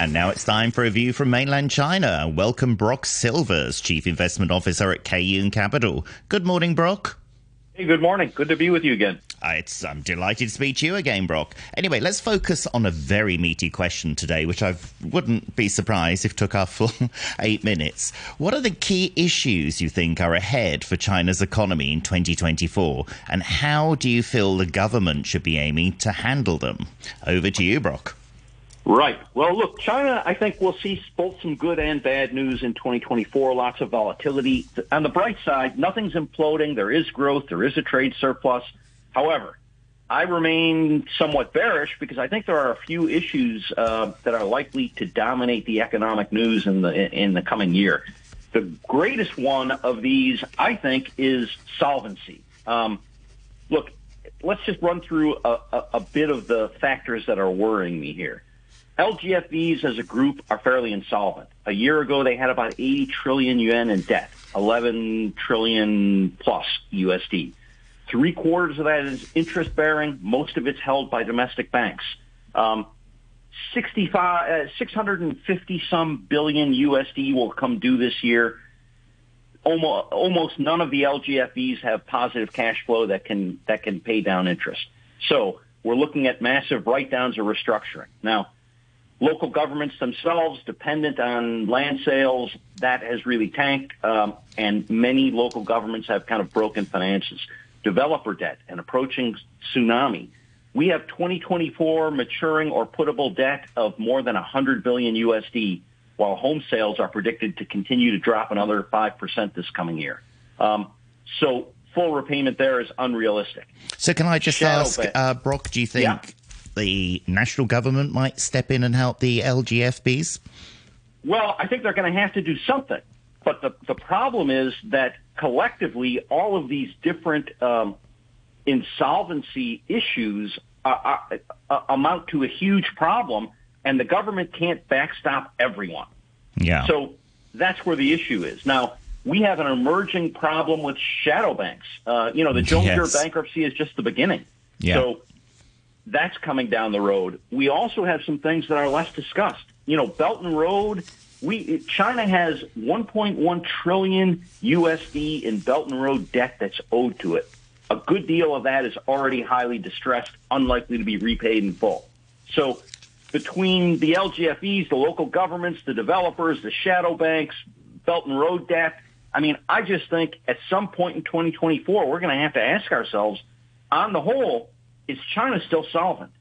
And now it's time for a view from mainland China. Welcome Brock Silvers, Chief Investment Officer at Kaiyuan Capital. Good morning, Brock. Hey, good morning. Good to be with you again. Uh, it's, I'm delighted to speak to you again, Brock. Anyway, let's focus on a very meaty question today, which I wouldn't be surprised if took our full eight minutes. What are the key issues you think are ahead for China's economy in 2024, and how do you feel the government should be aiming to handle them? Over to you, Brock. Right. Well, look, China, I think we'll see both some good and bad news in 2024, lots of volatility. On the bright side, nothing's imploding. There is growth. There is a trade surplus. However, I remain somewhat bearish because I think there are a few issues uh, that are likely to dominate the economic news in the in the coming year. The greatest one of these, I think, is solvency. Um, look, let's just run through a, a, a bit of the factors that are worrying me here. LGFVs as a group are fairly insolvent. A year ago, they had about 80 trillion yuan in debt, 11 trillion plus USD. Three quarters of that is interest bearing. Most of it's held by domestic banks. Um, 65, uh, 650 some billion USD will come due this year. Almost, almost none of the LGFVs have positive cash flow that can, that can pay down interest. So we're looking at massive write downs or restructuring. Now, local governments themselves dependent on land sales that has really tanked um, and many local governments have kind of broken finances. Developer debt and approaching tsunami. We have 2024 maturing or puttable debt of more than 100 billion usd while home sales are predicted to continue to drop another 5% this coming year. Um, so full repayment there is unrealistic. So can i just Shadow ask uh, brock do you think yeah the national government might step in and help the LGFVs? Well, I think they're going to have to do something. But the, the problem is that collectively, all of these different um, insolvency issues are, are, are, amount to a huge problem, and the government can't backstop everyone. Yeah. So that's where the issue is. Now, we have an emerging problem with shadow banks. Uh, you know, the Zhongzhi yes. bankruptcy is just the beginning. Yeah. So that's coming down the road. We also have some things that are less discussed. You know, Belt and Road. We China has 1.1 trillion USD in Belt and Road debt that's owed to it. A good deal of that is already highly distressed, unlikely to be repaid in full. So between the LGFVs, the local governments, the developers, the shadow banks, Belt and Road debt, I mean, I just think at some point in 2024, we're going to have to ask ourselves, on the whole, is China still solvent?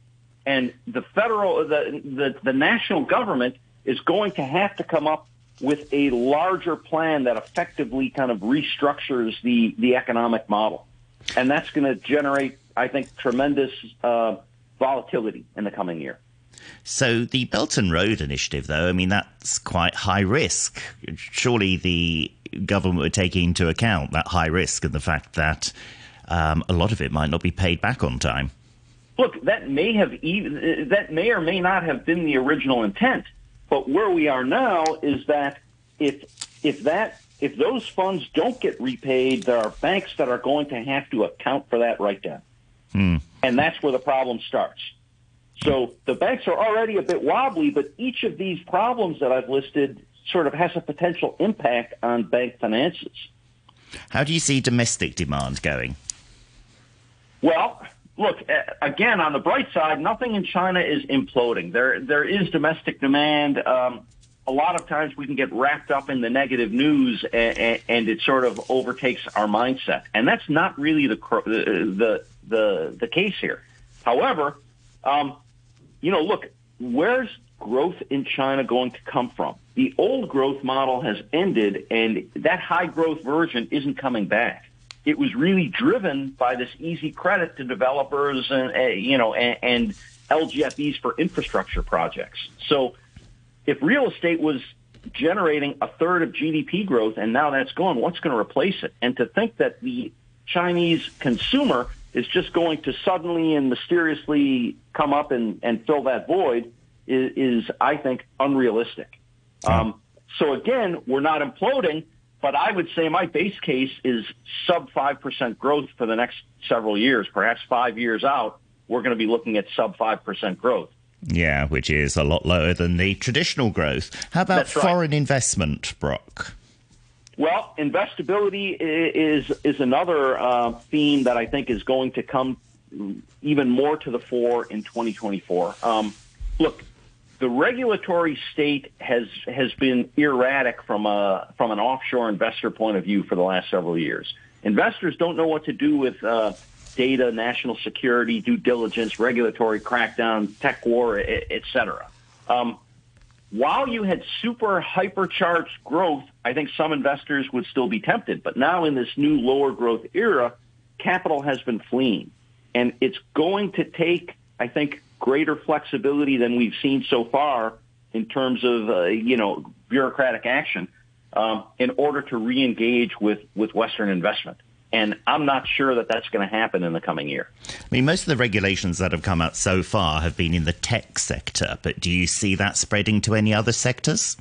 And the federal, the, the, the national government is going to have to come up with a larger plan that effectively kind of restructures the, the economic model. And that's going to generate, I think, tremendous uh, volatility in the coming year. So the Belt and Road Initiative, though, I mean, that's quite high risk. Surely the government would take into account that high risk and the fact that um, a lot of it might not be paid back on time look, that may have even, that may or may not have been the original intent. But where we are now is that if if that if those funds don't get repaid, there are banks that are going to have to account for that write down, hmm. and that's where the problem starts. So the banks are already a bit wobbly, but each of these problems that I've listed sort of has a potential impact on bank finances. How do you see domestic demand going? Well, look, again, on the bright side, nothing in China is imploding. There, there is domestic demand. Um, a lot of times we can get wrapped up in the negative news and, and, it sort of overtakes our mindset. And that's not really the, the, the, the case here. However, um, you know, look, where's growth in China going to come from? The old growth model has ended and that high growth version isn't coming back it was really driven by this easy credit to developers and uh, you know and, and LGFVs for infrastructure projects. So if real estate was generating a third of GDP growth and now that's gone, what's going to replace it? And to think that the Chinese consumer is just going to suddenly and mysteriously come up and, and fill that void is, is I think, unrealistic. Um, so again, we're not imploding but I would say my base case is sub 5% growth for the next several years, perhaps five years out. We're going to be looking at sub 5% growth. Yeah, which is a lot lower than the traditional growth. How about That's right. foreign investment, Brock? Well, investability is is another uh, theme that I think is going to come even more to the fore in 2024. Um, look, the regulatory state has has been erratic from a from an offshore investor point of view for the last several years. Investors don't know what to do with uh, data, national security, due diligence, regulatory crackdown, tech war, e- et cetera. Um, while you had super hypercharged growth, I think some investors would still be tempted. But now in this new lower growth era, capital has been fleeing. And it's going to take, I think, greater flexibility than we've seen so far in terms of, uh, you know, bureaucratic action um, in order to re-engage with, with Western investment. And I'm not sure that that's going to happen in the coming year. I mean, most of the regulations that have come out so far have been in the tech sector, but do you see that spreading to any other sectors?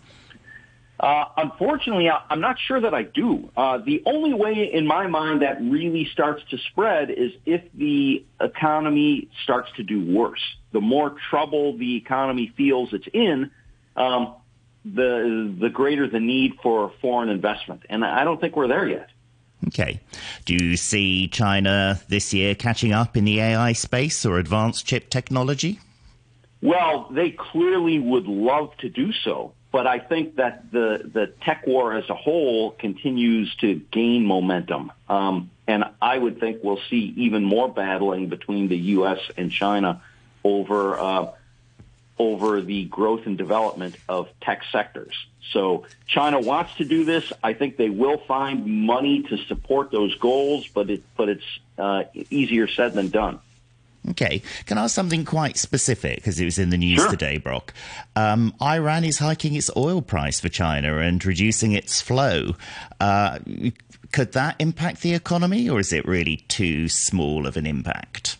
Uh, unfortunately, I- I'm not sure that I do. Uh, the only way in my mind that really starts to spread is if the economy starts to do worse. The more trouble the economy feels it's in, um, the the greater the need for foreign investment. And I don't think we're there yet. Okay. Do you see China this year catching up in the AI space or advanced chip technology? Well, they clearly would love to do so, but I think that the the tech war as a whole continues to gain momentum, um, and I would think we'll see even more battling between the U.S. and China over uh, over the growth and development of tech sectors. So China wants to do this. I think they will find money to support those goals, but it but it's uh, easier said than done. Okay. Can I ask something quite specific because it was in the news Sure. today, Brock? Um, Iran is hiking its oil price for China and reducing its flow. Uh, could that impact the economy or is it really too small of an impact?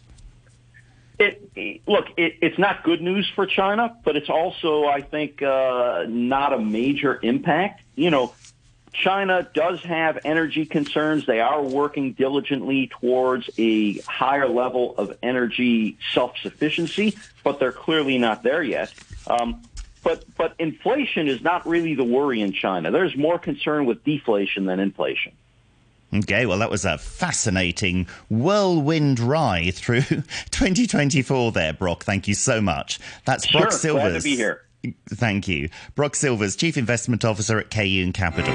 It, look, it, it's not good news for China, but it's also, I think, uh, not a major impact. You know, China does have energy concerns. They are working diligently towards a higher level of energy self-sufficiency, but they're clearly not there yet. Um, but but inflation is not really the worry in China. There's more concern with deflation than inflation. Okay, well, that was a fascinating whirlwind ride through 2024 there, Brock. Thank you so much. That's Brock Sure, Silvers. glad to be here. Thank you. Brock Silvers, Chief Investment Officer at Kaiyuan Capital.